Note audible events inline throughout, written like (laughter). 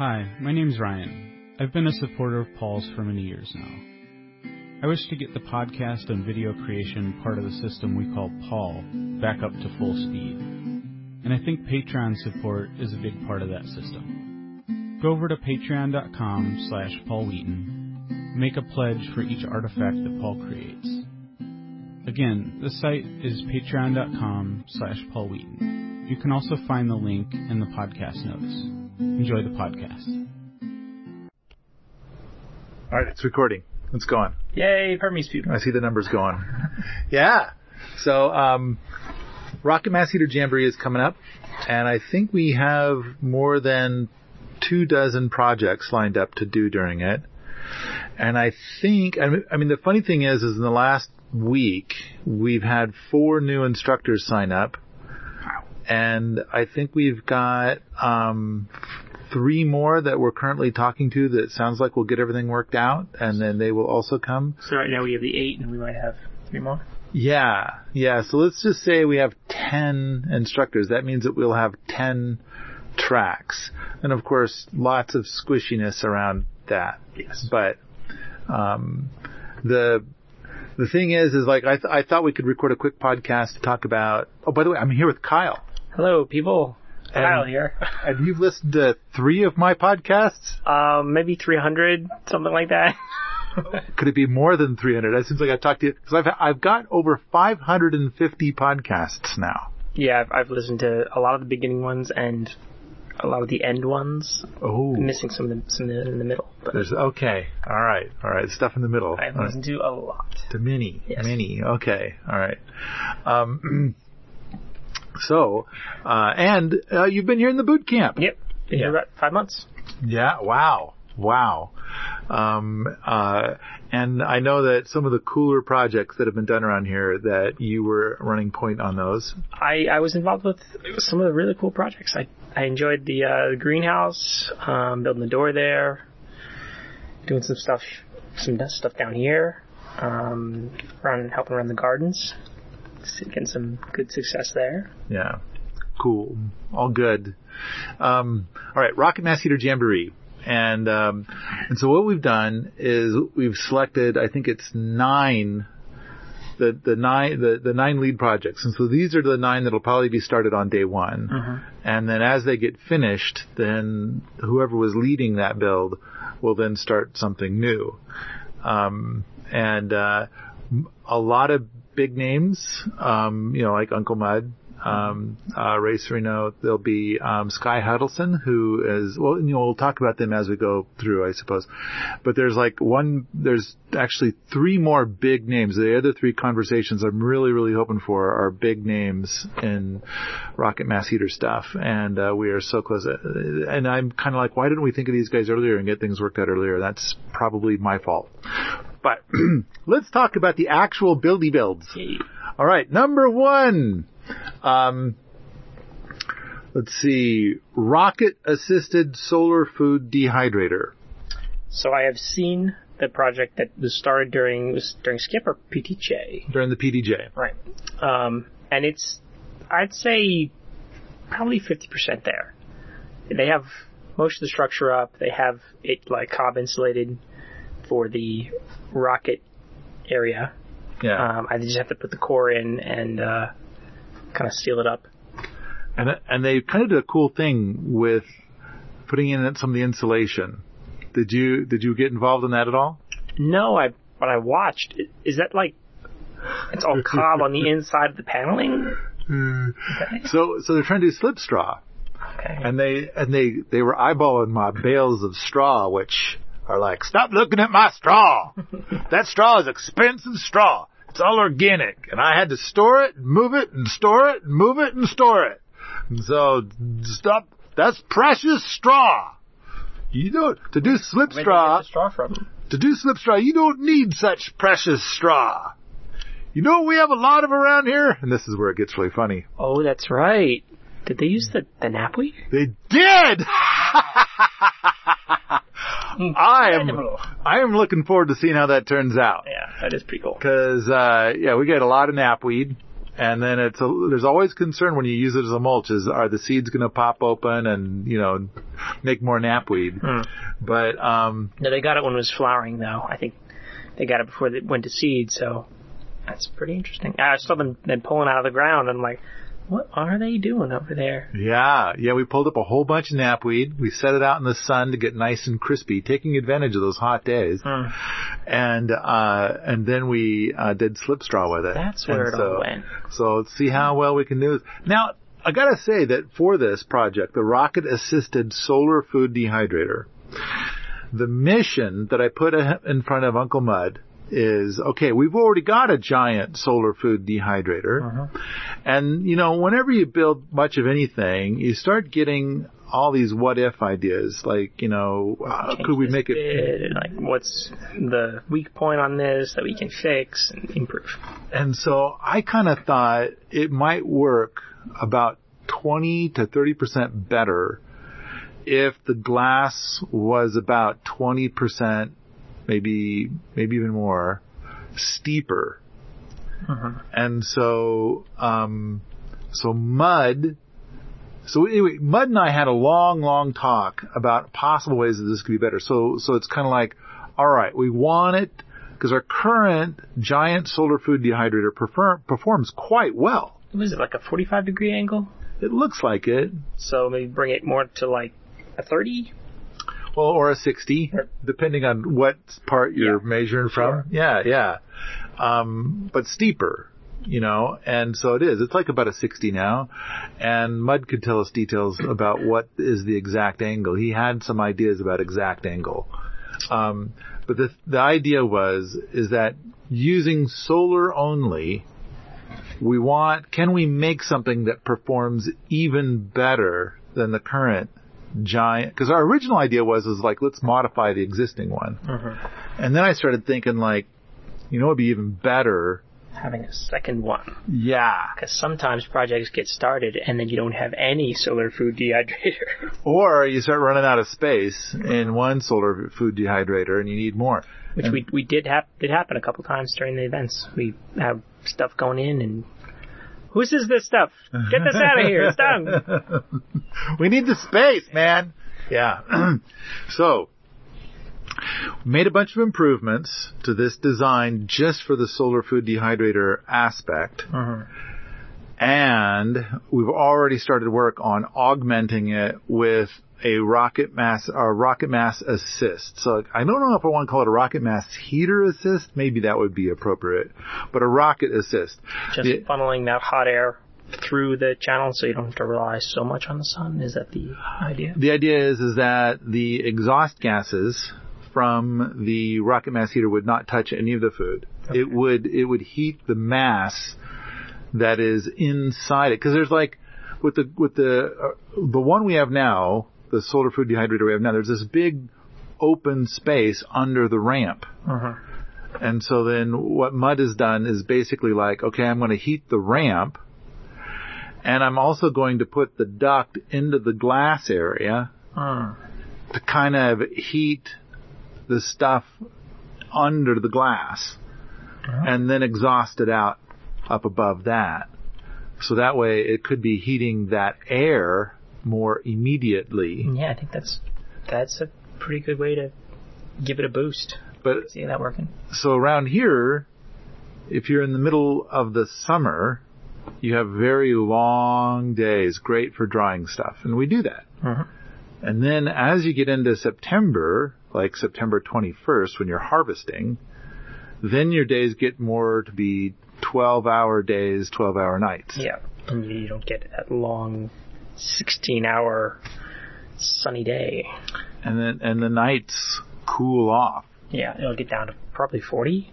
Hi, my name's Ryan. I've been a supporter of Paul's for many years now. I wish to get the podcast and video creation part of the system we call Paul back up to full speed. And I think Patreon support is a big part of that system. Go over to patreon.com slash Paul Wheaton, make a pledge for each artifact that Paul creates. Again, the site is patreon.com slash Paul Wheaton. You can also find the link in the podcast notes. Enjoy the podcast. All right, it's recording. It's going. Yay, Permies people. I see the numbers going. (laughs) yeah. So, um, Rocket Mass Heater Jamboree is coming up, and I think we have more than two dozen projects lined up to do during it. And I think, I mean, I mean, the funny thing is, is in the last week, we've had four new instructors sign up. And I think we've got, um, three more that we're currently talking to that sounds like we'll get everything worked out and then they will also come. So right now we have the eight and we might have three more. Yeah, yeah. So let's just say we have 10 instructors. That means that we'll have 10 tracks. And of course, lots of squishiness around that. Yes. But, um, the, the thing is, is like, I, th- I thought we could record a quick podcast to talk about, oh, by the way, I'm here with Kyle. Hello, people. And- Kyle here. (laughs) And you've listened to three of my podcasts? Um, maybe 300, something like that. (laughs) Could it be more than 300? It seems like I've talked to you, because I've, I've got over 550 podcasts now. yeah, I've, I've listened to a lot of the beginning ones and a lot of the end ones. Oh. I'm missing some of them, some in the middle, but There's, okay. All right. All right. Stuff in the middle. I've All right. listened to a lot. To mini. Yes. Mini. Okay. All right. Um, (clears throat) so, uh, and, uh, you've been here in the boot camp. Yep. Been Yeah. here about five months. Yeah. Wow. Wow. Um, uh, and I know that some of the cooler projects that have been done around here that you were running point on those. I, I was involved with some of the really cool projects. I, I enjoyed the uh, greenhouse, um, building the door there, doing some stuff, some stuff down here, um, run helping run the gardens, getting some good success there. Yeah. Cool. All good. Um, all right. Rocket Mass Heater Jamboree. And, um, and so what we've done is we've selected, I think it's nine, the, the nine, the, the nine lead projects. And so these are the nine that'll probably be started on day one. And then as they get finished, then whoever was leading that build will then start something new. Um, and, uh, a lot of big names, um, you know, like Uncle Mud, um, uh, Ray Sereno. There'll be, um, Sky Huddleston, who is, well, you know, we'll talk about them as we go through, I suppose. But there's like one, there's actually three more big names. The other three conversations I'm really, really hoping for are big names in Rocket Mass Heater stuff. And, uh, we are so close. And I'm kind of like, why didn't we think of these guys earlier and get things worked out earlier? That's probably my fault. But (clears throat) let's talk about the actual buildy builds. All right, number one. Um, let's see, rocket assisted solar food dehydrator. So I have seen the project that was started during was during Skip or PTJ, during the PDJ. right? Um, and it's I'd say probably fifty percent there. They have most of the structure up. They have it like cob insulated for the rocket area. Yeah, Um, I just have to put the core in and uh, kind of seal it up. and and they kind of did a cool thing with putting in some of the insulation. Did you did you get involved in that at all? No, I but I watched. Is that like it's all cob on the inside of the paneling? Okay. So so they're trying to do slip straw. okay. and they and they they were eyeballing my bales of straw, which are like, stop looking at my straw. (laughs) that straw is expensive straw. It's all organic, and I had to store it, and move it, and store it, and move it, and store it. And so stop. That's precious straw. You don't to do slip Where straw. straw from? To do slip straw, you don't need such precious straw. You know what we have a lot of around here, and this is where it gets really funny. Oh, that's right. Did they use the, the knapweed? They did. (laughs) (laughs) I am. I am looking forward to seeing how that turns out. Yeah, that is pretty cool. Cause, uh, yeah, we get a lot of knapweed. And then it's a, there's always concern when you use it as a mulch is are the seeds going to pop open and, you know, make more knapweed. Hmm. But um, No, they got it when it was flowering, though. I think they got it before it went to seed, so that's pretty interesting. I saw them then pulling out of the ground, and I'm like, what are they doing over there? yeah, yeah, we pulled up a whole bunch of knapweed. We set it out in the sun to get nice and crispy, taking advantage of those hot days. Hmm. And uh, and then we uh, did slip straw with it. That's where And it so, all went. So let's see how well we can do this. Now, I gotta say that for this project, the rocket assisted solar food dehydrator, the mission that I put in front of Uncle Mud is, okay, we've already got a giant solar food dehydrator. And, you know, whenever you build much of anything, you start getting all these what if ideas, like, you know, uh, could we make it bit, and, like what's the weak point on this that we can fix and improve? And so I kind of thought it might work about 20 to 30% better if the glass was about 20%, maybe, maybe even more, steeper. And so, um, so Mud, so anyway, Mud and I had a long, long talk about possible ways that this could be better. So, so it's kind of like, all right, we want it because our current giant solar food dehydrator perform, performs quite well. Was it like a 45 degree angle? It looks like it. So maybe bring it more to like a 30? Well, or a 60, depending on what part you're Yeah. measuring from. Yeah, yeah. Um, but steeper, you know, and so it is. It's like about a 60 now. And Mud could tell us details about what is the exact angle. He had some ideas about exact angle. Um, but the, the idea was, is that using solar only, we want, can we make something that performs even better than the current giant? Because our original idea was, is like, let's modify the existing one. Uh-huh. And then I started thinking like, you know, it'd be even better. Having a second one. Yeah. Because sometimes projects get started and then you don't have any solar food dehydrator. (laughs) Or you start running out of space in one solar food dehydrator and you need more. Which we we did hap- did happen a couple times during the events. We have stuff going in and whose is this stuff? Get this out of here. It's done. (laughs) we need the space, man. Yeah. (clears throat) so, made a bunch of improvements to this design just for the solar food dehydrator aspect. Uh-huh. And we've already started work on augmenting it with a rocket mass, a rocket mass assist. So I don't know if I want to call it a rocket mass heater assist. Maybe that would be appropriate, but a rocket assist. Just The- funneling that hot air through the channel so you don't have to rely so much on the sun. Is that the idea? The idea is is that the exhaust gases from the rocket mass heater would not touch any of the food. It would it would heat the mass that is inside it because there's like with the with the uh, the one we have now, the solar food dehydrator we have now. There's this big open space under the ramp. Uh-huh. And so then what Mud has done is basically like, okay, I'm going to heat the ramp and I'm also going to put the duct into the glass area uh. to kind of heat the stuff under the glass uh-huh. and then exhaust it out up above that. So that way it could be heating that air more immediately. Yeah, I think that's that's a pretty good way to give it a boost. But See that working? so around here, if you're in the middle of the summer, you have very long days, great for drying stuff. And we do that. Mhm. And then as you get into September, like September 21st when you're harvesting, then your days get more to be 12 hour days, 12 hour nights. Yeah, and you don't get that long, sixteen-hour sunny day. And then, and the nights cool off. Yeah, it'll get down to probably forty.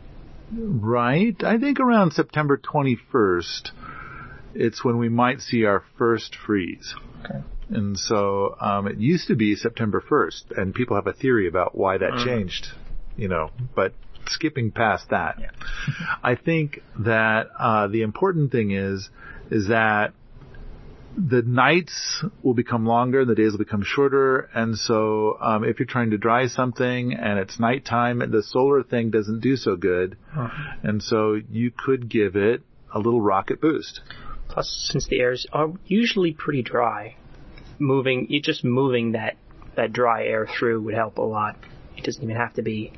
Right? I think around September 21st, it's when we might see our first freeze. Okay. And so, um, it used to be September 1st, and people have a theory about why that changed, you know, but skipping past that. Yeah. (laughs) I think that, uh, the important thing is, is that the nights will become longer, the days will become shorter, and so um, if you're trying to dry something and it's nighttime, and the solar thing doesn't do so good, and so you could give it a little rocket boost. Plus, since the airs are usually pretty dry, moving you just moving that that dry air through would help a lot. It doesn't even have to be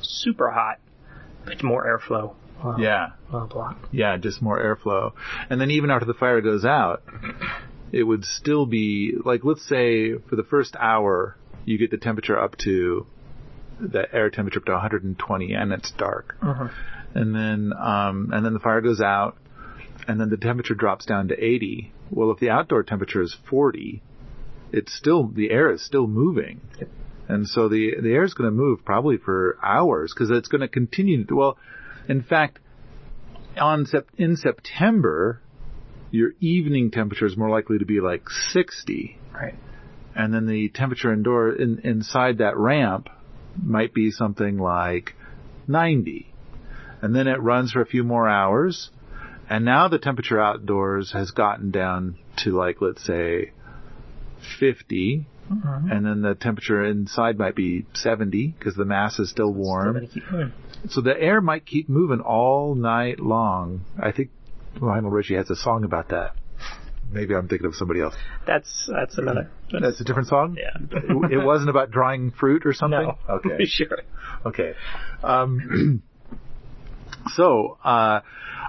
super hot, but more airflow. Yeah. Block. Yeah, just more airflow. And then even after the fire goes out, it would still be like let's say for the first hour you get the temperature up to the air temperature up to 120 and it's dark. Uh-huh. And then um and then the fire goes out and then the temperature drops down to 80. Well, if the outdoor temperature is 40, it's still the air is still moving. Yep. And so the the air is going to move probably for hours because it's going to continue. To, well, in fact, on sep- in September, your evening temperature is more likely to be like 60, Right. and then the temperature indoor in, inside that ramp might be something like 90, and then it runs for a few more hours, and now the temperature outdoors has gotten down to like let's say 50, Mm-hmm. and then the temperature inside might be 70 because the mass is still Still warm. moving. So the air might keep moving all night long. I think Lionel Richie has a song about that. Maybe I'm thinking of somebody else. That's that's another. That's a different song? Yeah. It, (laughs) it wasn't about drying fruit or something? No. Okay. (laughs) sure. Okay. Um, (clears throat) so, uh,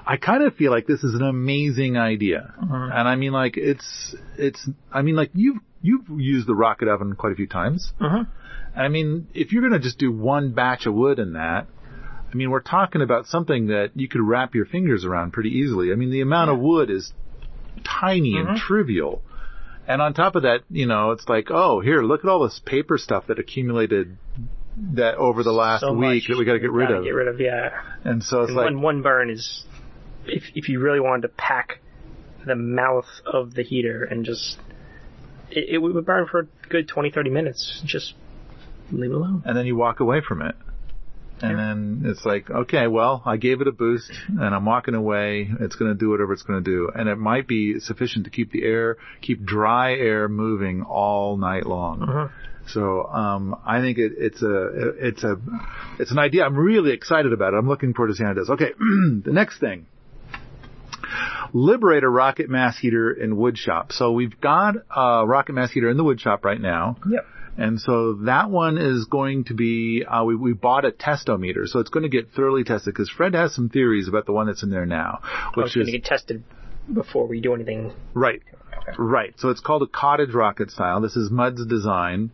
I kind of feel like this is an amazing idea. Mhm. And I mean like it's, it's, I mean like you've, you've used the rocket oven quite a few times. Uh-huh. I mean, if you're going to just do one batch of wood in that, mean, we're talking about something that you could wrap your fingers around pretty easily. I mean, the amount of wood is tiny and Mhm. trivial. And on top of that, you know, it's like, oh, here, look at all this paper stuff that accumulated that over the last So week that we got to get rid of. Get rid of, yeah. And so it's And like, one one burn is if if you really wanted to pack the mouth of the heater and just it, it would burn for a good 20, 30 minutes. Just leave it alone. and then you walk away from it. And then it's like, okay, well, I gave it a boost and I'm walking away. It's going to do whatever it's going to do. And it might be sufficient to keep the air, keep dry air moving all night long. Uh-huh. So, um, I think it, it's a, it's a, it's an idea. I'm really excited about it. I'm looking forward to seeing how it does. Okay. (clears throat) the next thing. Liberator rocket mass heater in wood shop. So we've got a rocket mass heater in the wood shop right now. Yep. And so that one is going to be, uh, we, we bought a testometer, so it's going to get thoroughly tested because Fred has some theories about the one that's in there now, was which going is, to get tested before we do anything. right, right. So it's called a cottage rocket style. This is Mud's design.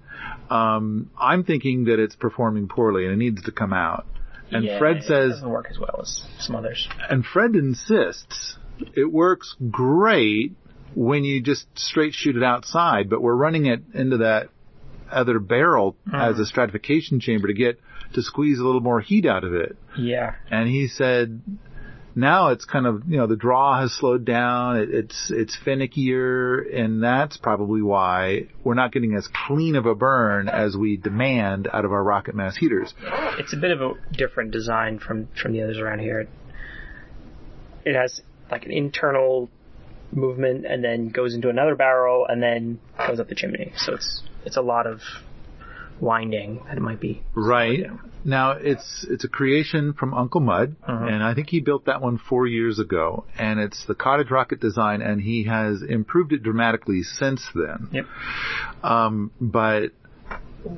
Um, I'm thinking that it's performing poorly and it needs to come out. And Yeah, Fred it says, doesn't work as well as some others. and Fred insists it works great when you just straight shoot it outside, but we're running it into that other barrel mm-hmm. as a stratification chamber to get to squeeze a little more heat out of it. Yeah. And he said, now it's kind of, you know, the draw has slowed down. It, it's, it's finickier and that's probably why we're not getting as clean of a burn as we demand out of our rocket mass heaters. It's a bit of a different design from from the others around here. It has like an internal movement and then goes into another barrel and then goes up the chimney. So it's it's a lot of winding that it might be. Right. Yeah. Now it's it's a creation from Uncle Mud, Uh-huh. and I think he built that one four years ago, and it's the cottage rocket design, and he has improved it dramatically since then. Yep. Um, but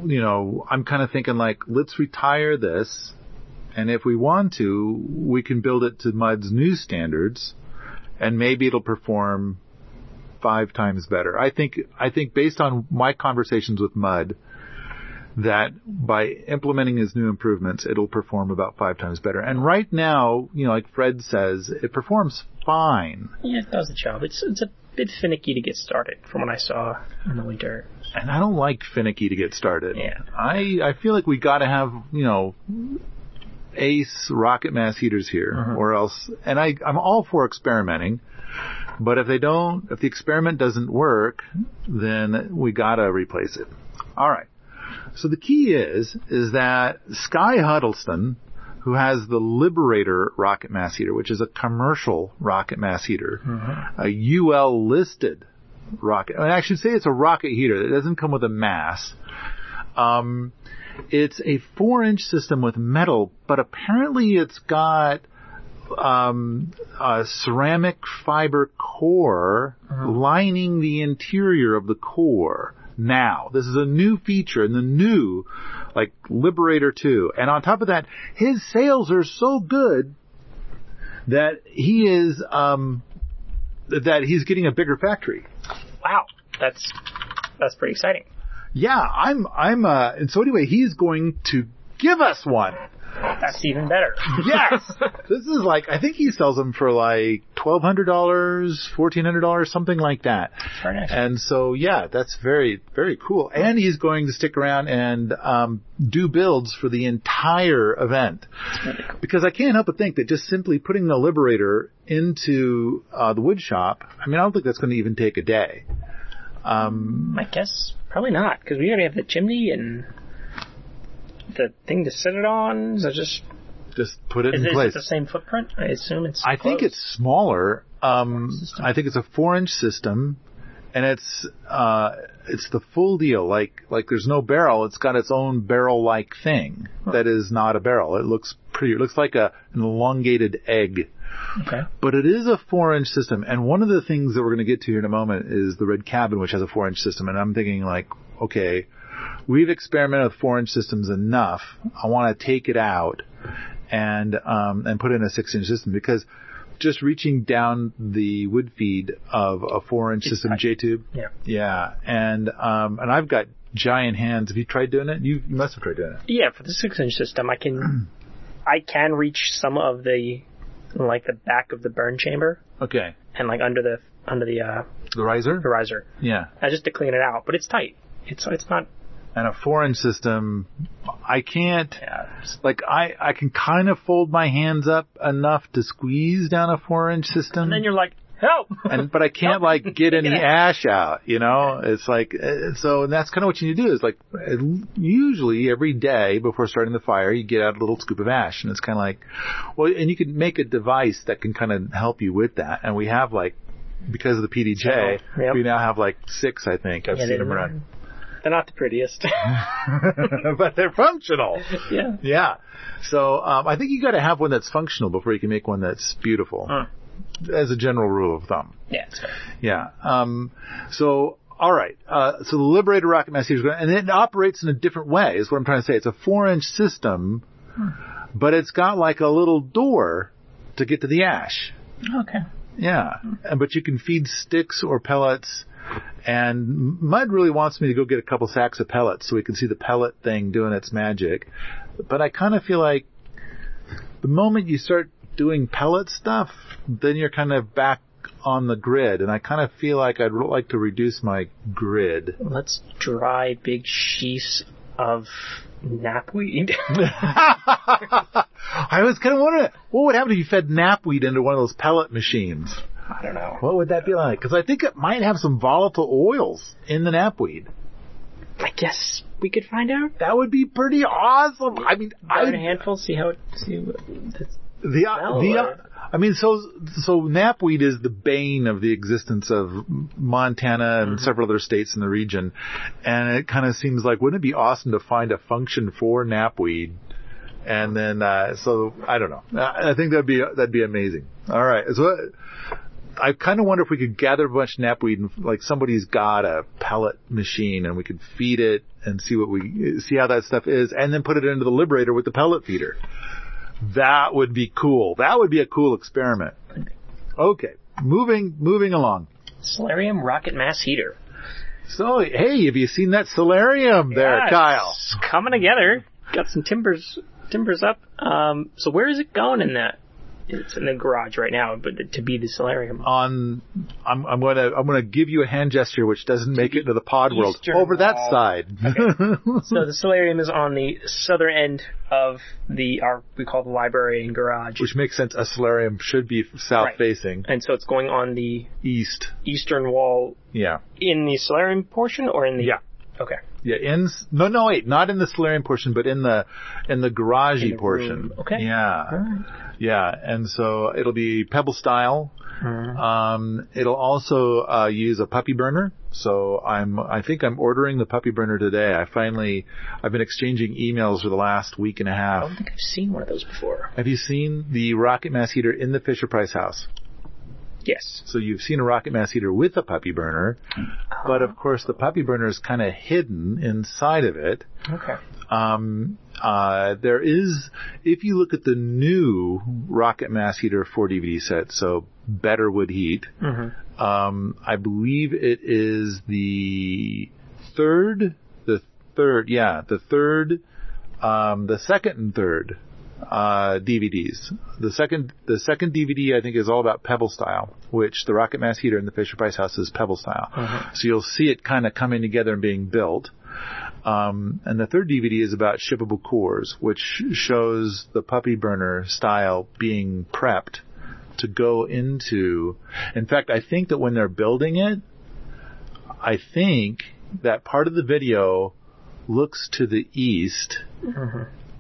you know, I'm kind of thinking like, let's retire this, and if we want to, we can build it to Mud's new standards, and maybe it'll perform five times better. I think I think based on my conversations with Mud that by implementing his new improvements, it'll perform about five times better. And right now, you know, like Fred says, it performs fine. Yeah, it does the job. It's it's a bit finicky to get started from what I saw in the winter. And I don't like finicky to get started. Yeah. I, I feel like we gotta have, you know, ace rocket mass heaters here Mhm. or else, and I, I'm all for experimenting, but if they don't, if the experiment doesn't work, then we gotta replace it. Alright. So the key is, is that Sky Huddleston, who has the Liberator rocket mass heater, which is a commercial rocket mass heater, a UL listed rocket. I should say it's a rocket heater. It doesn't come with a mass. Um, it's a four inch system with metal, but apparently it's got um, a ceramic fiber core lining the interior of the core. now. This is a new feature in the new, like, Liberator 2. And on top of that, his sales are so good that he is, um, that he's getting a bigger factory. Wow, that's that's pretty exciting. Yeah, I'm, I'm, uh, and so anyway, he's going to give us one. That's even better. (laughs) Yes! this is like, I think he sells them for like $1,200, $1,400, something like that. Very nice. And so, yeah, that's very, very cool. And he's going to stick around and um, do builds for the entire event. Because I can't help but think that just simply putting the Liberator into uh, the wood shop, I mean, I don't think that's going to even take a day. Um, I guess probably not because we already have the chimney and the thing to sit it on. So just just put it is, in is place. it the same footprint? I assume it's. I think it's smaller. Um, I think it's a four inch system, and it's uh, it's the full deal. Like like there's no barrel. It's got its own barrel like thing that is not a barrel. It looks pretty. It looks like a an elongated egg. okay. But it is a four inch system, and one of the things that we're going to get to here in a moment is the red cabin, which has a four inch system. And I'm thinking like, okay, we've experimented with four inch systems enough. I want to take it out and um, and put in a six inch system because just reaching down the wood feed of a four inch system. J tube, Yeah. yeah, and um, and I've got giant hands. Have you tried doing it? You, you must have tried doing it. Yeah, for the six inch system, I can (clears throat) I can reach some of the like the back of the burn chamber Okay, and like under the under the uh, the riser, The riser, yeah. uh, just to clean it out. But it's tight. It's it's not. And a four inch system, I can't. Yeah, like I, I can kind of fold my hands up enough to squeeze down a four inch system. and then you're like, help! and but I can't like get any (laughs) it. ash out, you know. It's like uh, so, and that's kind of what you need to do. Is like usually every day before starting the fire, you get out a little scoop of ash, and it's kind of like, well, and you can make a device that can kind of help you with that. And we have like because of the PDJ. Yep. we now have like six, I think. I've Yeah, seen them around, They're not the prettiest. (laughs) (laughs) but they're functional. yeah. Yeah. So um, I think you got to have one that's functional before you can make one that's beautiful, Mm. as a general rule of thumb. Yeah. Yeah. Um, so all right. Uh, so the Liberator rocket mass heater going, and it operates in a different way. Is what I'm trying to say. It's a four-inch system, but it's got like a little door to get to the ash. Okay. Yeah. And But you can feed sticks or pellets. And Mud really wants me to go get a couple sacks of pellets so we can see the pellet thing doing its magic. But I kind of feel like the moment you start doing pellet stuff, then you're kind of back on the grid. And I kind of feel like I'd like to reduce my grid. Let's dry big sheets of knapweed. (laughs) I was kind of wondering, what would happen if you fed knapweed into one of those pellet machines? I don't know. What would that be like? Because I think it might have some volatile oils in the knapweed. I guess we could find out. That would be pretty awesome. I mean, I Burn a handful, see how it. See what. the uh, smell the uh, or- I mean, so so knapweed is the bane of the existence of Montana and mm-hmm. several other states in the region, and it kind of seems like wouldn't it be awesome to find a function for knapweed? And then, uh, so I don't know. I I think that'd be that'd be amazing. All right, so I kind of wonder if we could gather a bunch of knapweed and like somebody's got a pellet machine and we could feed it and see what we see how that stuff is, and then put it into the Liberator with the pellet feeder. That would be cool. That would be a cool experiment. Okay, moving moving along. Solarium rocket mass heater. So, hey, have you seen that solarium there, Yeah, Kyle? It's coming together. Got some timbers timbers up. Um, so where is it going in that? It's in the garage right now, but to be the solarium. On, I'm, I'm going to I'm going to give you a hand gesture which doesn't make it into the pod world. Eastern Over that wall. side. So the solarium is on the southern end of the our we call the library and garage, which makes sense. A solarium should be south Right. facing, and so it's going on the east. eastern wall Yeah. in the solarium portion or in the Yeah. Okay. Yeah, in no, no, wait, not in the solarium portion, but in the in the garagey In the portion. Okay. Yeah, yeah, and so it'll be pebble style. Um, it'll also uh, use a puppy burner. So I'm, I think I'm ordering the puppy burner today. I finally, I've been exchanging emails for the last week and a half. I don't think I've seen one of those before. Have you seen the rocket mass heater in the Fisher Price house? Yes. So you've seen a rocket mass heater with a puppy burner, but of course the puppy burner is kind of hidden inside of it. Okay. Um, uh, there is, if you look at the new rocket mass heater 4 DVD set, so better wood heat, Mm-hmm. um, I believe it is the third, the third, yeah, the third, um, the second and third uh, DVDs. The second, the second DVD I think is all about Pebble style, which the Rocket Mass heater in the Fisher Price house is Pebble style. So you'll see it kind of coming together and being built. Um, and the third DVD is about shippable cores, which shows the puppy burner style being prepped to go into. In fact, I think that when they're building it, I think that part of the video looks to the east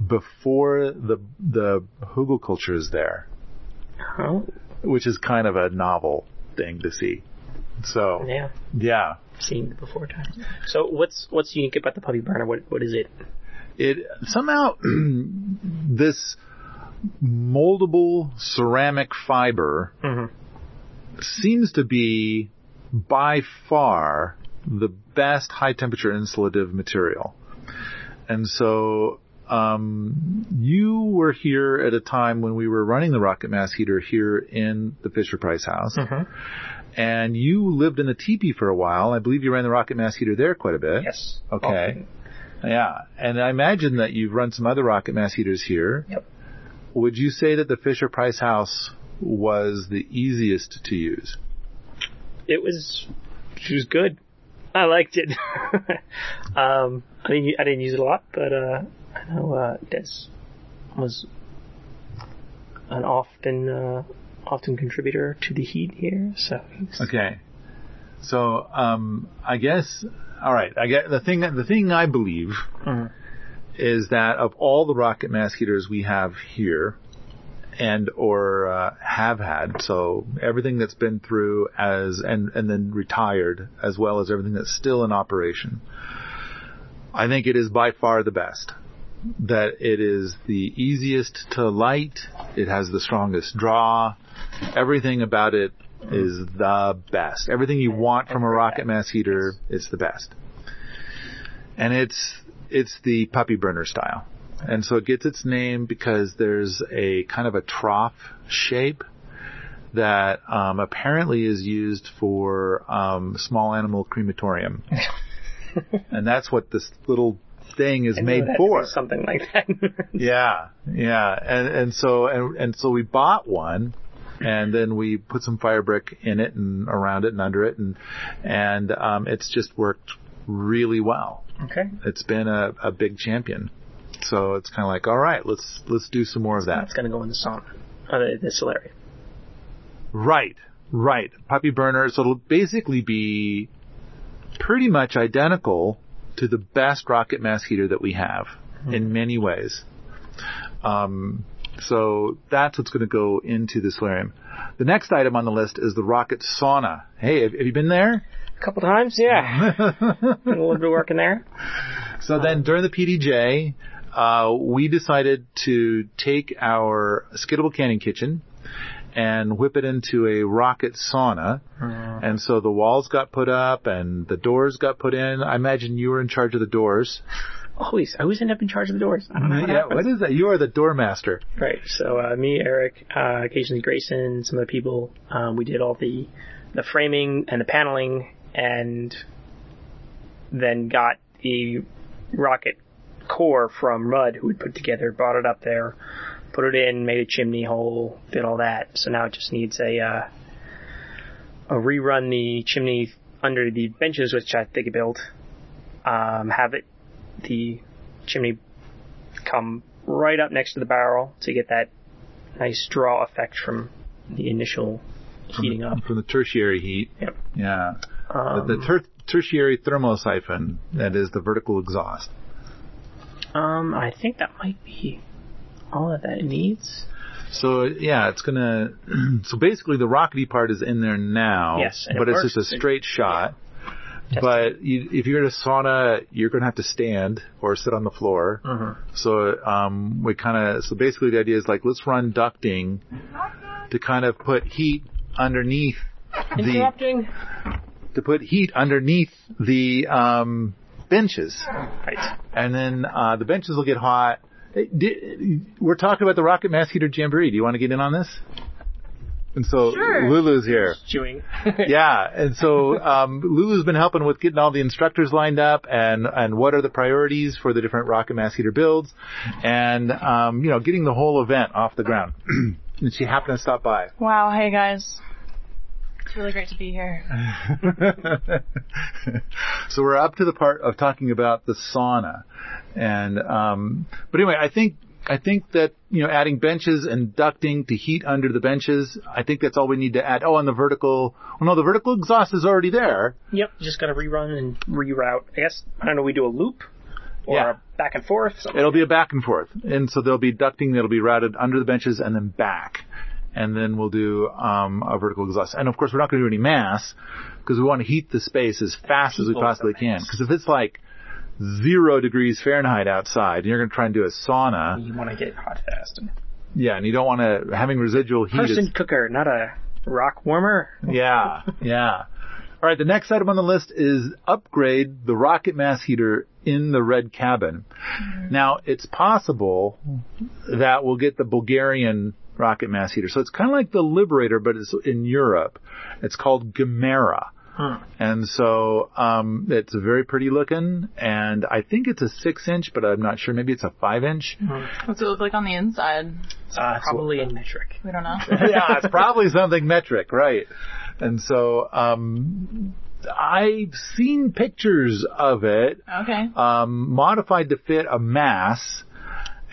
before the the Hugelkultur is there, Oh, which is kind of a novel thing to see. So yeah. yeah, Seen before time. So what's what's unique about the puppy burner? What what is it? it somehow (clears throat) this moldable ceramic fiber Mm-hmm. seems to be by far the best high temperature insulative material. And so um, you were here at a time when we were running the rocket mass heater here in the Fisher Price house. Mm-hmm. And you lived in a teepee for a while. I believe you ran the rocket mass heater there quite a bit. Yes. Okay. Yeah. And I imagine that you've run some other rocket mass heaters here. Yep. Would you say that the Fisher Price house was the easiest to use? It was it was good. I liked it. (laughs) um, I didn't I didn't use it a lot, but uh, Know uh, Des was an often uh, often contributor to the heat here. So Okay. So, um, I guess, alright, I get, the thing, the thing I believe Mhm. is that of all the rocket mass heaters we have here, and or uh, have had, so everything that's been through as and and then retired, as well as everything that's still in operation, I think it is by far the best. That it is the easiest to light. It has the strongest draw. Everything about it is the best. Everything you want from a rocket mass heater, it's the best. And it's it's the puppy burner style. And so it gets its name because there's a kind of a trough shape that um, apparently is used for um, small animal crematorium. (laughs) and that's what this little thing is made to for. something like that. (laughs) Yeah, yeah, and and so and and so we bought one, and then we put some fire brick in it and around it and under it, and and um, it's just worked really well. okay. It's been a, a big champion, so it's kind of like, all right, let's let's do some more of that. It's gonna go in the sauna. Uh, the, the solarium. Right, right. Puppy burner. So it'll basically be pretty much identical to the best rocket mass heater that we have in many ways. Um, so that's what's going to go into the solarium. The next item on the list is the rocket sauna. Hey, have, have you been there? A couple times, yeah. (laughs) a little bit of work in there. So then during the PDJ, uh, we decided to take our skiddable canning kitchen and whip it into a rocket sauna. And so the walls got put up and the doors got put in. I imagine you were in charge of the doors. (laughs) Always, I always end up in charge of the doors. I don't know. What yeah, happens. what is that? You are the door master. Right. So uh, me, Eric, uh, occasionally Grayson, some of the people, um, we did all the the framing and the paneling, and then got the rocket core from Rudd, who had put together, brought it up there, put it in, made a chimney hole, did all that. So now it just needs a uh, a rerun the chimney under the benches, which I think it built. Um, have it the chimney come right up next to the barrel to get that nice draw effect from the initial heating up. From the tertiary heat. Yep. Yeah. Um, the the ter- tertiary thermosiphon, that is the vertical exhaust. um, I think that might be all that it needs. So yeah, it's gonna. (clears throat) So basically, the rockety part is in there now. Yes, and it but it's just a straight shot. Just- But you, if you're in a sauna, you're gonna have to stand or sit on the floor. Mhm. So um, we kind of. So basically, the idea is like let's run ducting to kind of put heat underneath the to put heat underneath the um, benches, Right. and then uh, the benches will get hot. Hey, We're talking about the rocket mass heater jamboree. Do you want to get in on this? And so Sure. Lulu's here. Chewing. (laughs) (laughs) Yeah, and so um, Lulu's been helping with getting all the instructors lined up and and what are the priorities for the different rocket mass heater builds, and um, you know getting the whole event off the ground. (clears throat) and she happened to stop by. Wow, hey guys. It's really great to be here. (laughs) so we're up to the part of talking about the sauna, and um, but anyway, I think I think that you know adding benches and ducting to heat under the benches. I think that's all we need to add. Oh, and the vertical. Well, no, the vertical exhaust is already there. Yep. Just gotta rerun and reroute. I guess I don't know. We do a loop or Yeah. a back and forth. Something. It'll be a back and forth, and so there'll be ducting that'll be routed under the benches and then back, and then we'll do um, a vertical exhaust. And of course, we're not going to do any mass because we want to heat the space as fast as we possibly can. Because if it's like zero degrees Fahrenheit outside, and you're going to try and do a sauna, you want to get hot fast. yeah, and you don't want to having residual heat. Person Is, cooker, not a rock warmer. yeah, yeah. All right, the next item on the list is upgrade the rocket mass heater in the red cabin. Now, it's possible that we'll get the Bulgarian rocket mass heater. So it's kind of like the Liberator, but it's in Europe. It's called Gamera. Hmm. And so, um, it's a very pretty looking, and I think it's a six inch, but I'm not sure. Maybe it's a five inch. What's it look like on the inside? Uh, probably in metric. We don't know. (laughs) yeah, it's probably something metric, right? And so, um, I've seen pictures of it, Okay. um, modified to fit a mass,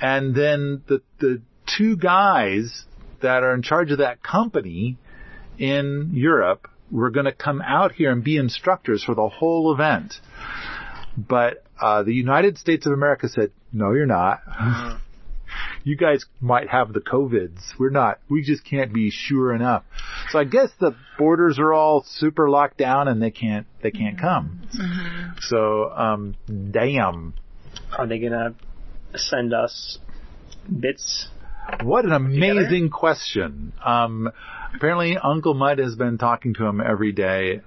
and then the the two guys that are in charge of that company in Europe were going to come out here and be instructors for the whole event. But uh, the United States of America said, "No, you're not. you guys might have the COVIDs. We're not. We just can't be sure enough." So I guess the borders are all super locked down, and they can't they can't come. So um, damn. Are they gonna send us bits? What an amazing question. Um, apparently Uncle Mud has been talking to him every day,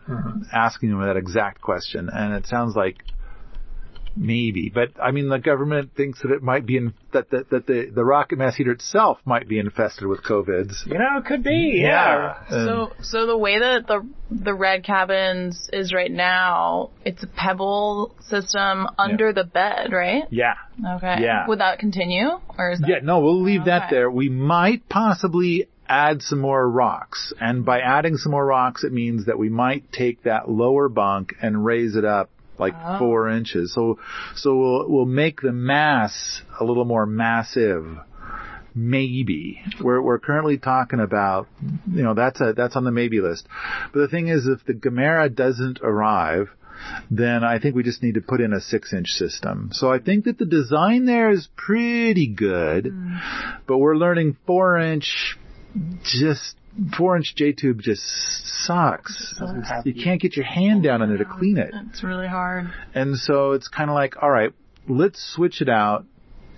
asking him that exact question, and it sounds like maybe. But I mean, the government thinks that it might be in, that that, that the the rocket mass heater itself might be infested with COVIDs. You know, it could be. Yeah. And- So, so the way that the the red cabins is right now, it's a pebble system under the bed, right? yeah. Okay. Yeah. Would that continue, or is that? Yeah, no, we'll leave that there. We might possibly add some more rocks. And by adding some more rocks, it means that we might take that lower bunk and raise it up like Oh. four inches. So, so we'll, we'll make the mass a little more massive. Maybe. We're, we're currently talking about, you know, that's a, that's on the maybe list. But the thing is, if the Gamera doesn't arrive, then I think we just need to put in a six inch system. So I think that the design there is pretty good, mm. but we're learning four inch, just four inch J tube just sucks. Doesn't You can't get your hand down in there to clean it. It's really hard. And so it's kind of like, all right, let's switch it out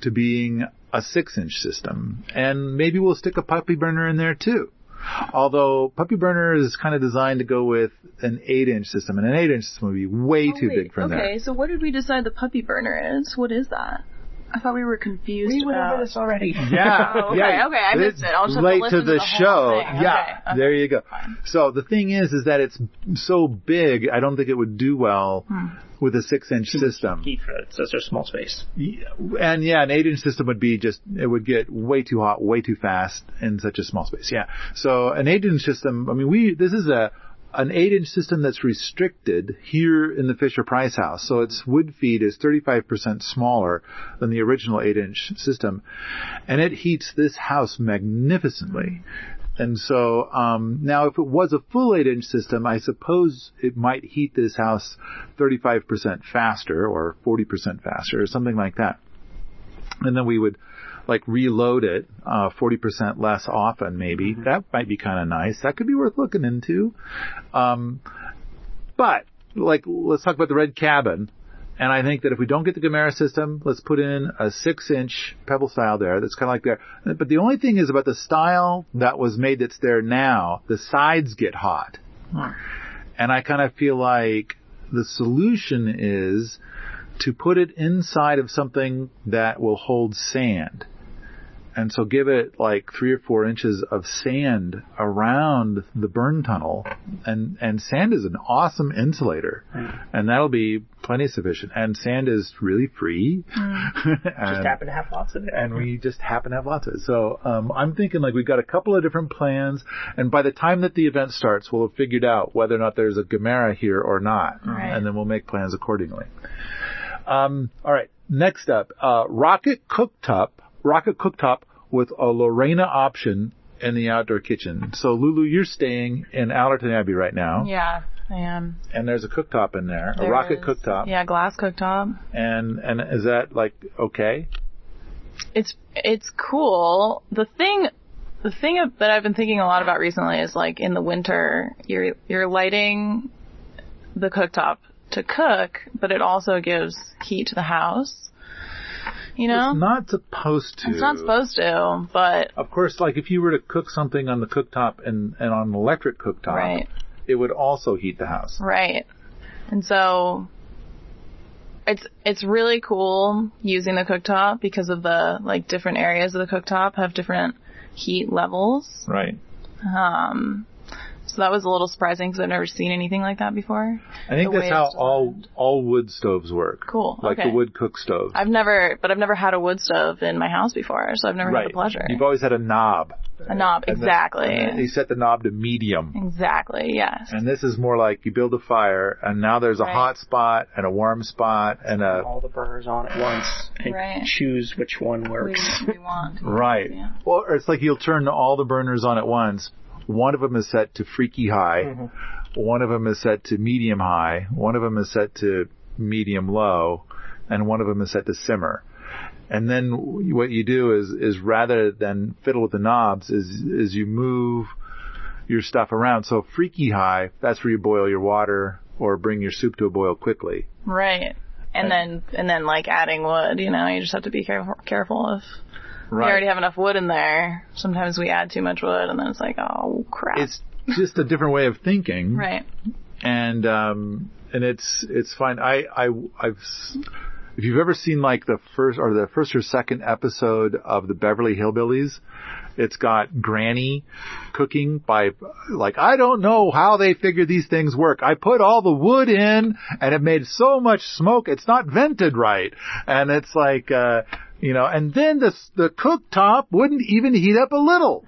to being a six inch system. And maybe we'll stick a puppy burner in there too. Although puppy burner is kind of designed to go with an eight inch system and an eight inch system would be way oh, too big for Oh, okay, there. so what did we decide the puppy burner is? What is that? I thought we were confused We went about. over this already. Yeah. (laughs) Oh, okay, yeah. okay, I missed it. I'll just have to late listen to the, to the whole show. thing. Yeah. Okay, okay. There you go. Fine. So the thing is, is that it's so big, I don't think it would do well Hmm. with a six inch system. Heat for it. So it's a small space. Yeah, And yeah, an eight inch system would be just, it would get way too hot, way too fast in such a small space. Yeah. So an eight inch system, I mean, we, this is a, an eight inch system that's restricted here in the Fisher Price house. So its wood feed is 35% smaller than the original eight inch system. And it heats this house magnificently. And so, um, now if it was a full 8 inch system, I suppose it might heat this house 35% faster or 40% faster or something like that. And then we would like reload it, uh, 40% less often maybe. That might be kind of nice. That could be worth looking into. Um, but like, let's talk about the red cabin And I think that if we don't get the Gamera system, let's put in a six inch pebble style there. That's kind of like there. But the only thing is about the style that was made that's there now, the sides get hot. And I kind of feel like the solution is to put it inside of something that will hold sand. And so give it like three or four inches of sand around the burn tunnel. And, and sand is an awesome insulator. And that'll be plenty sufficient. And sand is really free. (laughs) Just and, happen to have lots of it. and we just happen to have lots of it. So um, I'm thinking like we've got a couple of different plans, and by the time that the event starts, we'll have figured out whether or not there's a Gamera here or not, Right. and then we'll make plans accordingly. Um, all right, next up, uh, rocket cooktop, rocket cooktop with a Lorena option in the outdoor kitchen. So Lulu, you're staying in Allerton Abbey right now, Yeah, I am. and there's a cooktop in there, a rocket is- cooktop, Yeah, glass cooktop. and and is that like okay? It's it's cool. The thing the thing that I've been thinking a lot about recently is like in the winter, you're you're lighting the cooktop to cook, but it also gives heat to the house. You know? It's not supposed to. It's not supposed to, but Of course, like if you were to cook something on the cooktop and, and on an electric cooktop, right. it would also heat the house. Right. And so it's it's really cool using the cooktop because of the like different areas of the cooktop have different heat levels. Right. Um so that was a little surprising because I've never seen anything like that before. I think The that's how all designed. all wood stoves work. Cool. Like okay. the wood cook stove. I've never, but I've never had a wood stove in my house before, so I've never right. had the pleasure. You've always had a knob. a knob, And then- exactly. and then you set the knob to medium. Exactly. Yes. And this is more like you build a fire and now there's a Right. hot spot and a warm spot and a all the burners on at once and Right. choose which one we, works. we want. (laughs) Right. Yeah. Well, it's like you'll turn all the burners on at once. One of them is set to freaky high. Mm-hmm. One of them is set to medium high. One of them is set to medium low. And one of them is set to simmer. And then what you do is, is rather than fiddle with the knobs is, is you move your stuff around. So freaky high, that's where you boil your water or bring your soup to a boil quickly. Right. And then, and then like adding wood, you know, you just have to be careful, careful if we already have enough wood in there. Sometimes we add too much wood and then it's like, oh crap. It's just a different way of thinking. right. and um and it's it's fine. I I I've if you've ever seen like the first or the first or second episode of the Beverly Hillbillies, it's got Granny cooking by like I don't know how they figure these things work. I put all the wood in and it made so much smoke it's not vented right. And it's like uh you know, and then the the cooktop wouldn't even heat up a little.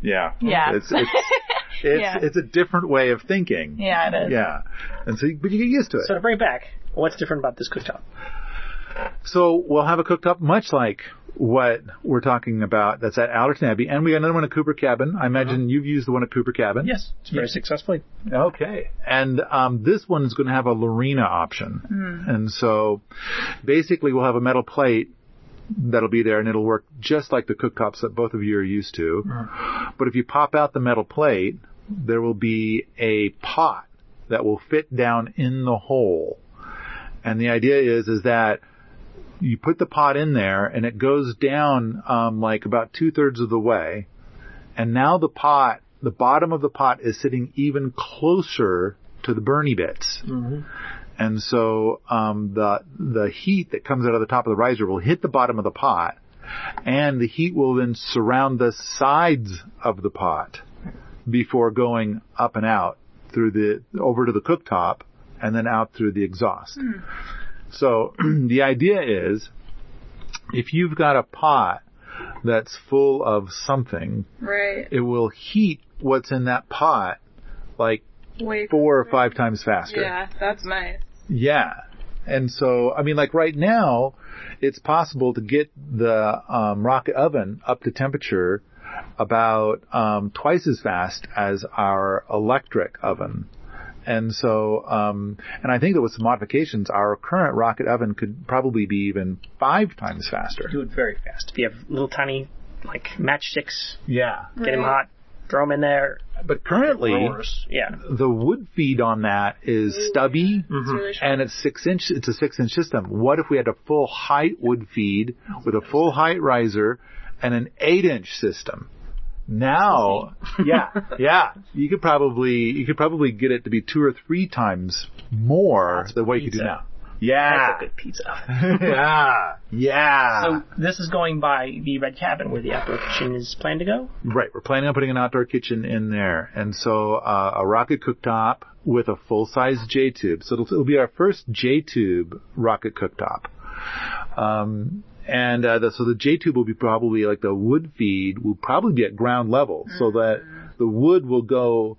Yeah. Yeah. It's it's (laughs) it's, Yeah. it's a different way of thinking. Yeah, it is. Yeah. And so, but you get used to it. So to bring it back, what's different about this cooktop? So we'll have a cooktop much like what we're talking about that's at Allerton Abbey. And we got another one at Cooper Cabin. I imagine uh-huh. you've used the one at Cooper Cabin. Yes, it's very successfully. Okay. And um, this one is going to have a Lorena option. Hmm. And so basically we'll have a metal plate that'll be there and it'll work just like the cooktops that both of you are used to. Uh-huh. But if you pop out the metal plate, there will be a pot that will fit down in the hole. And the idea is, is that you put the pot in there and it goes down, um, like about two thirds of the way. And now the pot, the bottom of the pot is sitting even closer to the Bernie bits. And so, um, the, the heat that comes out of the top of the riser will hit the bottom of the pot and the heat will then surround the sides of the pot before going up and out through the, over to the cooktop and then out through the exhaust. So (clears throat) the idea is if you've got a pot that's full of something, Right. it will heat what's in that pot like Wait. four or five times faster. Yeah, that's nice. Yeah. And so, I mean, like right now, it's possible to get the um, rocket oven up to temperature about um, twice as fast as our electric oven. And so, um, and I think that with some modifications, our current rocket oven could probably be even five times faster. Do it very fast. If you have little tiny like matchsticks, Yeah. get them hot. throw them in there. But currently, Roars. Yeah. the wood feed on that is stubby, and it's six inch. It's a six inch system. What if we had a full height wood feed with a full height riser and an eight inch system? Now, yeah, (laughs) yeah, you could probably you could probably get it to be two or three times more That's than what you could do pizza. now. Yeah, That's a good pizza. (laughs) (laughs) yeah, yeah. So this is going by the red cabin where the outdoor kitchen is planned to go. Right, we're planning on putting an outdoor kitchen in there, and so uh, a rocket cooktop with a full-size J tube. So it'll, it'll be our first J tube rocket cooktop. Um, and uh, the, so the J tube will be probably like the wood feed will probably be at ground level, so that the wood will go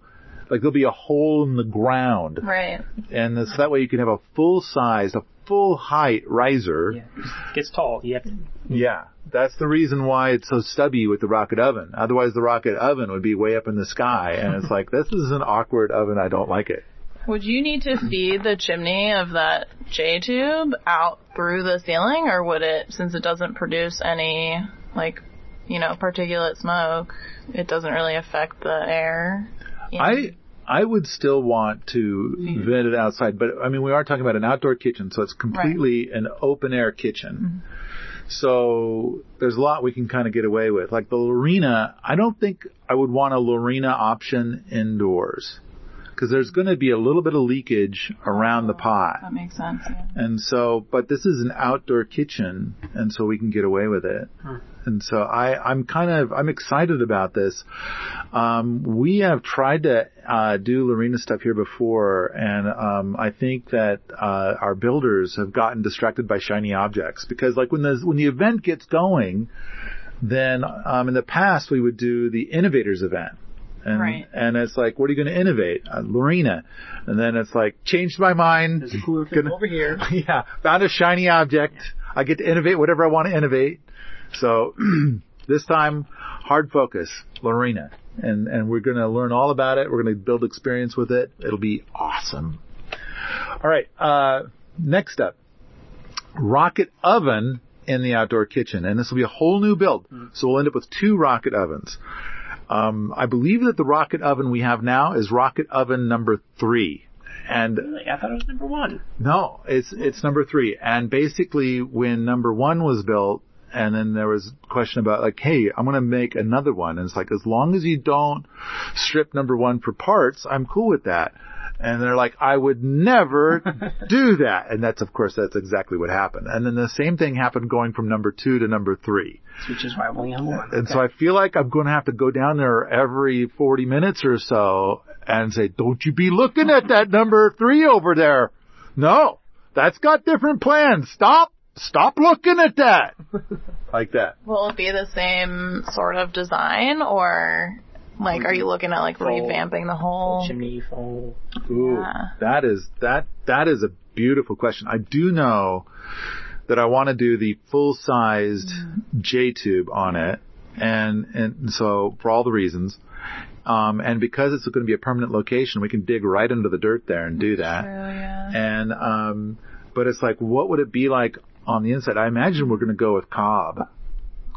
like there'll be a hole in the ground, Right. and so that way you can have a full-size, a full height riser. Yeah. It gets tall. You have to. Yeah, that's the reason why it's so stubby with the rocket oven. Otherwise, the rocket oven would be way up in the sky, and it's (laughs) like this is an awkward oven. I don't like it. Would you need to feed the chimney of that J tube out through the ceiling, or would it, since it doesn't produce any, like, you know, particulate smoke, it doesn't really affect the air? I I would still want to vent it outside, but I mean we are talking about an outdoor kitchen, so it's completely an open air kitchen. Mm-hmm. So there's a lot we can kind of get away with. Like the Lorena, I don't think I would want a Lorena option indoors because there's going to be a little bit of leakage around the pot. That makes sense. Yeah. And so, but this is an outdoor kitchen, and so we can get away with it. And so I, I'm kind of, I'm excited about this. Um, we have tried to, uh, do Lorena stuff here before, and, um, I think that, uh, our builders have gotten distracted by shiny objects because like when the, when the event gets going, then, um, in the past we would do the innovators event. And, Right. and it's like, what are you going to innovate? Uh, Lorena. And then it's like, changed my mind. There's a cooler thing Gonna- over here. (laughs) yeah, found a shiny object. I get to innovate whatever I want to innovate. So (clears throat) this time, hard focus, Lorena, and and we're going to learn all about it. We're going to build experience with it. It'll be awesome. All right, uh, next up, rocket oven in the outdoor kitchen, and this will be a whole new build. So we'll end up with two rocket ovens. Um, I believe that the rocket oven we have now is rocket oven number three. And Really? I thought it was number one. no, it's it's number three. And basically, when number one was built, and then there was a question about like, hey, I'm gonna make another one, and it's like, as long as you don't strip number one for parts, I'm cool with that. And they're like, I would never (laughs) do that. And that's, of course, that's exactly what happened. And then the same thing happened going from number two to number three. Which is why we only have one. And so I feel like I'm going to have to go down there every 40 minutes or so and say, don't you be looking at that number three over there. No, that's got different plans. Stop, stop looking at that. (laughs) like that. Will it be the same sort of design, or like, are you looking at like Full- revamping the whole? Chimney full. Ooh, Yeah. that is, that, that is a beautiful question. I do know that I want to do the full-sized J-tube on it. And, and so for all the reasons. Um, and because it's going to be a permanent location, we can dig right into the dirt there and do that. True, yeah. And, um, but it's like, what would it be like on the inside? I imagine we're going to go with cob.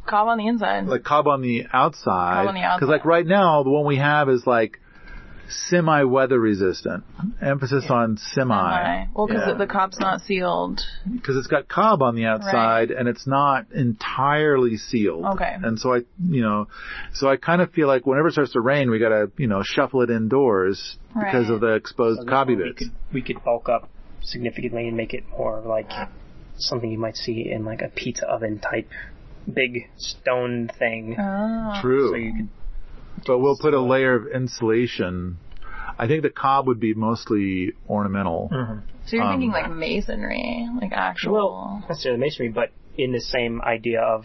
Cob on the inside. Like cob on the outside. Cob on the outside. Cause like right now, the one we have is like semi weather resistant. Emphasis on semi. Semi. Well, because Yeah. the cob's not sealed. because it's got cob on the outside and it's not entirely sealed. Okay. And so I, you know, so I kind of feel like whenever it starts to rain, we got to, you know, shuffle it indoors because of the exposed So cobby one we bits. could, we could bulk up significantly and make it more like something you might see in like a pizza oven type big stone thing. Oh. True. So you could but we'll put a layer of insulation. I think the cob would be mostly ornamental. So you're Um, thinking like masonry, like actual. well not necessarily masonry, but in the same idea of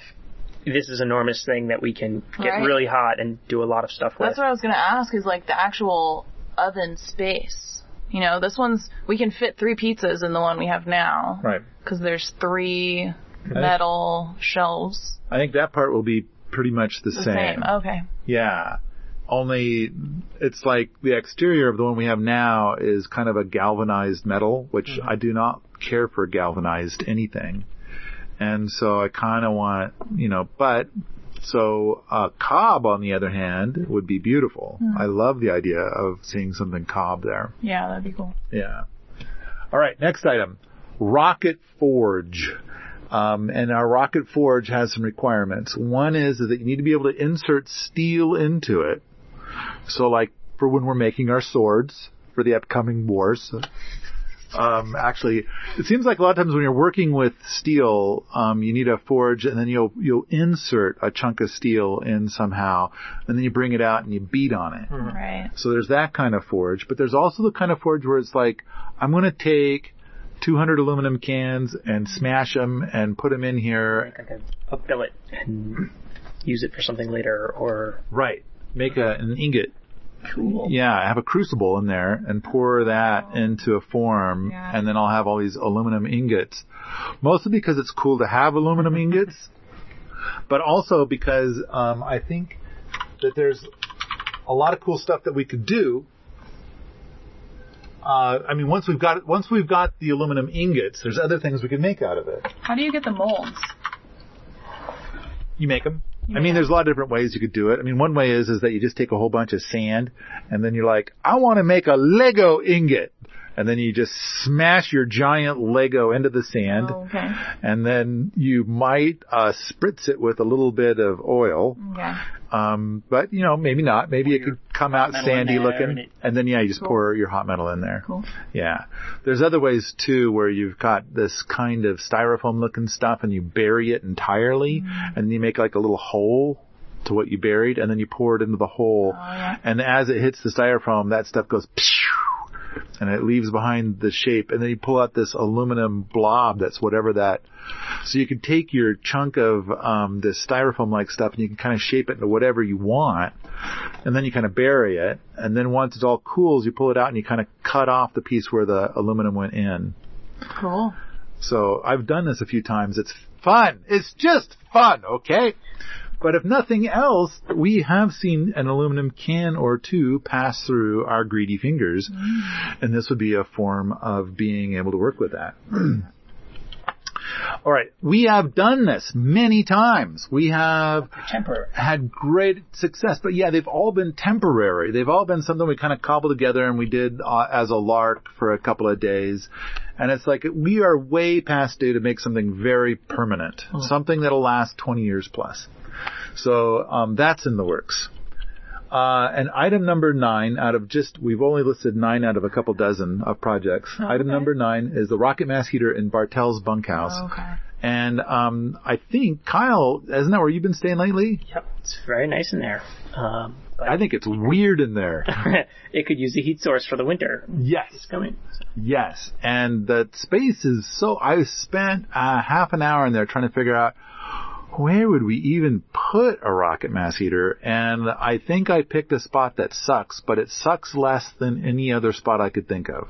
this is enormous thing that we can get Right. really hot and do a lot of stuff with. That's what I was gonna ask. Is like the actual oven space. You know, this one's we can fit three pizzas in the one we have now Right. because there's three metal shelves. I think that part will be pretty much the, The same. Okay. Yeah. Only it's like the exterior of the one we have now is kind of a galvanized metal, which I do not care for galvanized anything. And so I kind of want, you know, but So uh, cob, on the other hand, would be beautiful. I love the idea of seeing something cob there. Yeah, that'd be cool. Yeah. All right, next item. Rocket Forge. Um, and our Rocket Forge has some requirements. One is that you need to be able to insert steel into it. So like for when we're making our swords for the upcoming wars. Um, actually, it seems like a lot of times when you're working with steel, um, you need a forge, and then you'll you'll insert a chunk of steel in somehow, and then you bring it out and you beat on it. Right. So there's that kind of forge, but there's also the kind of forge where it's like, I'm going to take 200 aluminum cans and smash them and put them in here. Like a, a billet and use it for something later, or Right. Make a, an ingot. cool. Yeah, have a crucible in there and pour that into a form, Yeah. and then I'll have all these aluminum ingots. Mostly because it's cool to have aluminum (laughs) ingots, but also because um, I think that there's a lot of cool stuff that we could do. Uh, I mean, once we've got once we've got the aluminum ingots, there's other things we can make out of it. How do you get the molds? You make them. I mean, there's a lot of different ways you could do it. I mean, one way is is that you just take a whole bunch of sand, and then you're like, I want to make a Lego ingot, and then you just smash your giant Lego into the sand, Oh, okay. and then you might uh, spritz it with a little bit of oil. Okay. Um, but you know, maybe not. Maybe it could come out sandy looking, and it- and then yeah, you just Cool. pour your hot metal in there. Cool. Yeah. There's other ways too where you've got this kind of styrofoam looking stuff and you bury it entirely Mm. and you make like a little hole to what you buried and then you pour it into the hole. Oh, yeah. And as it hits the styrofoam, that stuff goes and it leaves behind the shape. And then you pull out this aluminum blob that's whatever that. So you can take your chunk of um, this styrofoam like stuff and you can kind of shape it into whatever you want. And then you kind of bury it. And then once it all cools you pull it out and you kind of cut off the piece where the aluminum went in. Cool. so I've done this a few times. It's fun. It's just fun okay but if nothing else, we have seen an aluminum can or two pass through our greedy fingers, and this would be a form of being able to work with that. (clears throat) All right, we have done this many times. We have Temporary. had great success, but yeah, they've all been temporary. They've all been something we kind of cobbled together and we did uh, as a lark for a couple of days. And it's like we are way past due to make something very permanent, something that'll last 20 years plus. So um, that's in the works. Uh, and item number nine out of just, we've only listed nine out of a couple dozen of projects. Item okay. number nine is the rocket mass heater in Bartell's bunkhouse. Okay. And um, I think Kyle, isn't that where you've been staying lately? Yep, it's very nice in there. Um, but I think it's weird in there. (laughs) it could use a heat source for the winter. yes, It's coming. yes, and the space is so. I spent uh, half an hour in there trying to figure out where would we even put a rocket mass heater, and I think I picked a spot that sucks, but it sucks less than any other spot I could think of.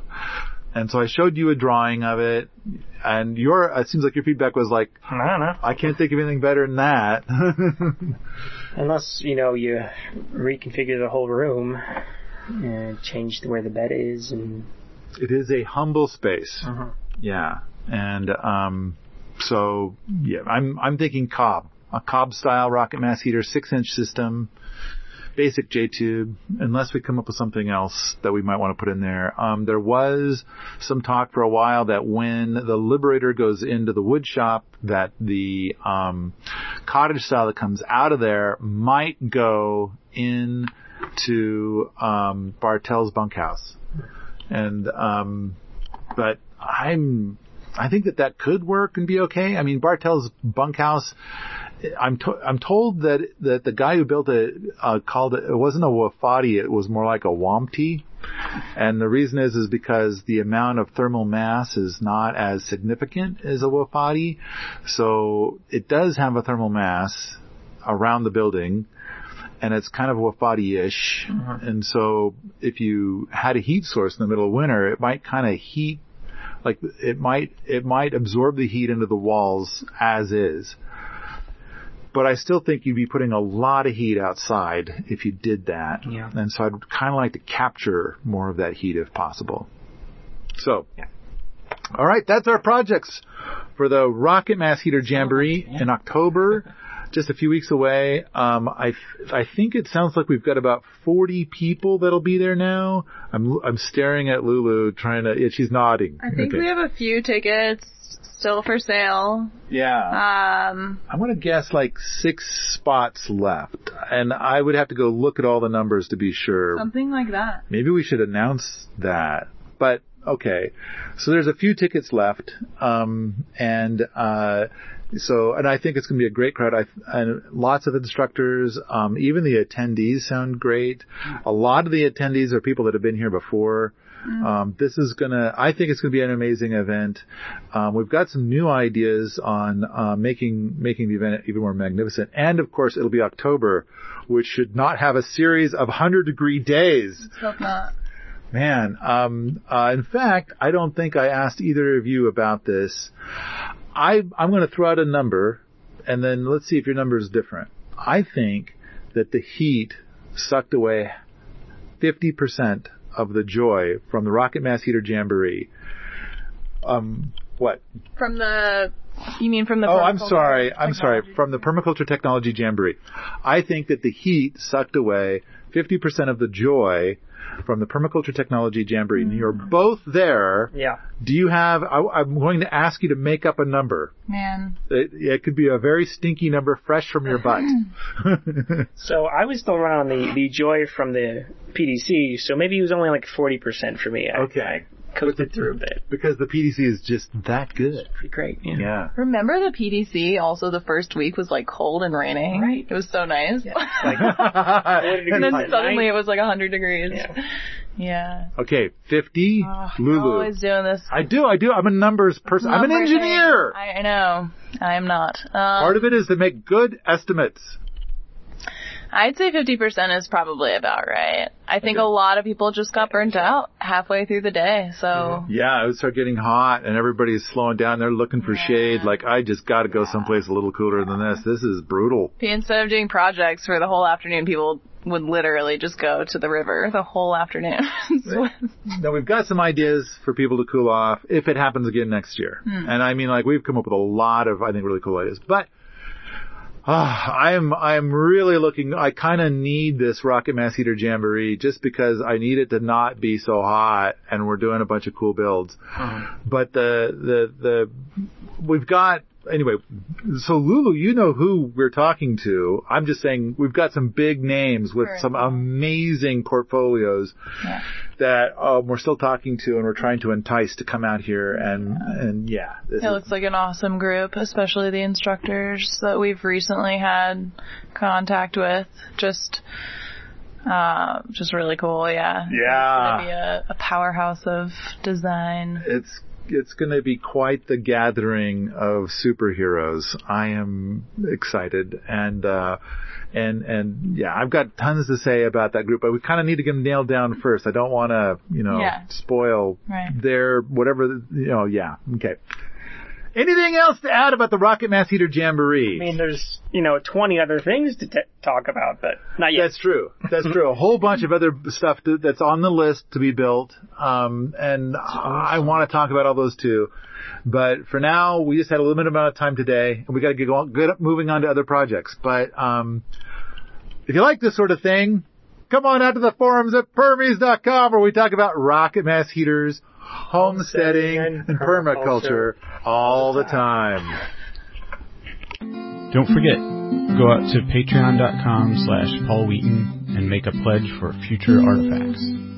And so I showed you a drawing of it, and your it seems like your feedback was like, I don't know. I can't think of anything better than that. (laughs) Unless, you know, you reconfigure the whole room and change where the bed is and it is a humble space. Yeah, and um, so yeah, I'm I'm thinking cob, a cob style rocket mass heater, six inch system, basic J tube. Unless we come up with something else that we might want to put in there. Um, there was some talk for a while that when the Liberator goes into the wood shop, that the um, cottage style that comes out of there might go in to um, Bartell's bunkhouse and um, but I'm I think that that could work and be okay. I mean, Bartell's bunkhouse. I'm to, I'm told that that the guy who built it uh, called it. It wasn't a wofati. It was more like a wampty. And the reason is is because the amount of thermal mass is not as significant as a wofati. So it does have a thermal mass around the building, and it's kind of wofati-ish. And so if you had a heat source in the middle of winter, it might kind of heat, like it might, it might absorb the heat into the walls as is. But I still think you'd be putting a lot of heat outside if you did that. Yeah. And so I'd kind of like to capture more of that heat if possible. So, all right, that's our projects for the Rocket Mass Heater Jamboree oh, in October. (laughs) just a few weeks away. Um, I I think it sounds like we've got about 40 people that'll be there now. I'm I'm staring at Lulu, trying to. Yeah, she's nodding. I think Okay. we have a few tickets still for sale. Yeah. Um, I'm gonna guess like six spots left, and I would have to go look at all the numbers to be sure. something like that. Maybe we should announce that. But okay, so there's a few tickets left, um, and uh, so and I think it's going to be a great crowd. I and lots of instructors, um, even the attendees sound great. A lot of the attendees are people that have been here before. Um, this is gonna, I think it's gonna be an amazing event. Um, we've got some new ideas on uh, making making the event even more magnificent, and of course it'll be October, which should not have a series of hundred degree days. Not. Man, um, uh, in fact, I don't think I asked either of you about this. I, I'm going to throw out a number, and then let's see if your number is different. I think that the heat sucked away 50% of the joy from the Rocket Mass Heater Jamboree. Um, what? From the, you mean from the? Oh, I'm sorry. I'm sorry. From the Permaculture Technology Jamboree. I think that the heat sucked away 50% of the joy from the Permaculture Technology Jamboree. And you're mm-hmm. both there. Yeah. Do you have, I, I'm going to ask you to make up a number. Man, It, it could be a very stinky number fresh from your butt. (laughs) (laughs) So I was still running on the, the joy from the PDC, so maybe it was only like 40% for me. I, Okay. I coasted through a bit. because the PDC is just that good. Pretty great. Yeah. Yeah. remember the PDC? Also, the first week was like cold and raining. Right. It was so nice. Like, (laughs) and then Like suddenly nine- it was like 100 degrees. Yeah. Yeah. okay, 50, Oh, you're Lulu. always doing this. I do, I do. I'm a numbers person. I'm an number thing. engineer. I, I know. I am not. Um, Part of it is to make good estimates. I'd say 50% is probably about right. I think Okay. a lot of people just got burnt out halfway through the day. So, Yeah, it would start getting hot and everybody's slowing down. They're looking for shade. Like, I just gotta go someplace a little cooler than this. This is brutal. instead of doing projects for the whole afternoon, people would literally just go to the river the whole afternoon. (laughs) Now we've got some ideas for people to cool off if it happens again next year. And I mean, like, we've come up with a lot of, I think, really cool ideas. But, ah, I'm, I'm really looking, I kind of need this Rocket Mass Heater Jamboree just because I need it to not be so hot and we're doing a bunch of cool builds. But the, the, the, we've got, anyway, so Lulu, you know who we're talking to. I'm just saying we've got some big names with some amazing portfolios Yeah. that um, we're still talking to and we're trying to entice to come out here and, and yeah. It is- looks like an awesome group, especially the instructors that we've recently had contact with. Just, uh, just really cool. Yeah. It's Yeah. gonna be a, a powerhouse of design. it's it's going to be quite the gathering of superheroes. I am excited and uh and and yeah, I've got tons to say about that group, but we kind of need to get them nailed down first. I don't want to, you know, Yeah. spoil Right. their whatever, you know, yeah. Okay. Anything else to add about the Rocket Mass Heater Jamboree? I mean, there's, you know, 20 other things to t- talk about, but not yet. That's true. That's true. A whole bunch of other stuff to, that's on the list to be built. Um, and I want to talk about all those too. But for now, we just had a limited amount of time today and we got to get, going, get moving on to other projects. But, um, if you like this sort of thing, come on out to the forums at permies.com where we talk about rocket mass heaters, homesteading, and permaculture all the time. Don't forget, go out to patreon.com slash Paul Wheaton and make a pledge for future artifacts.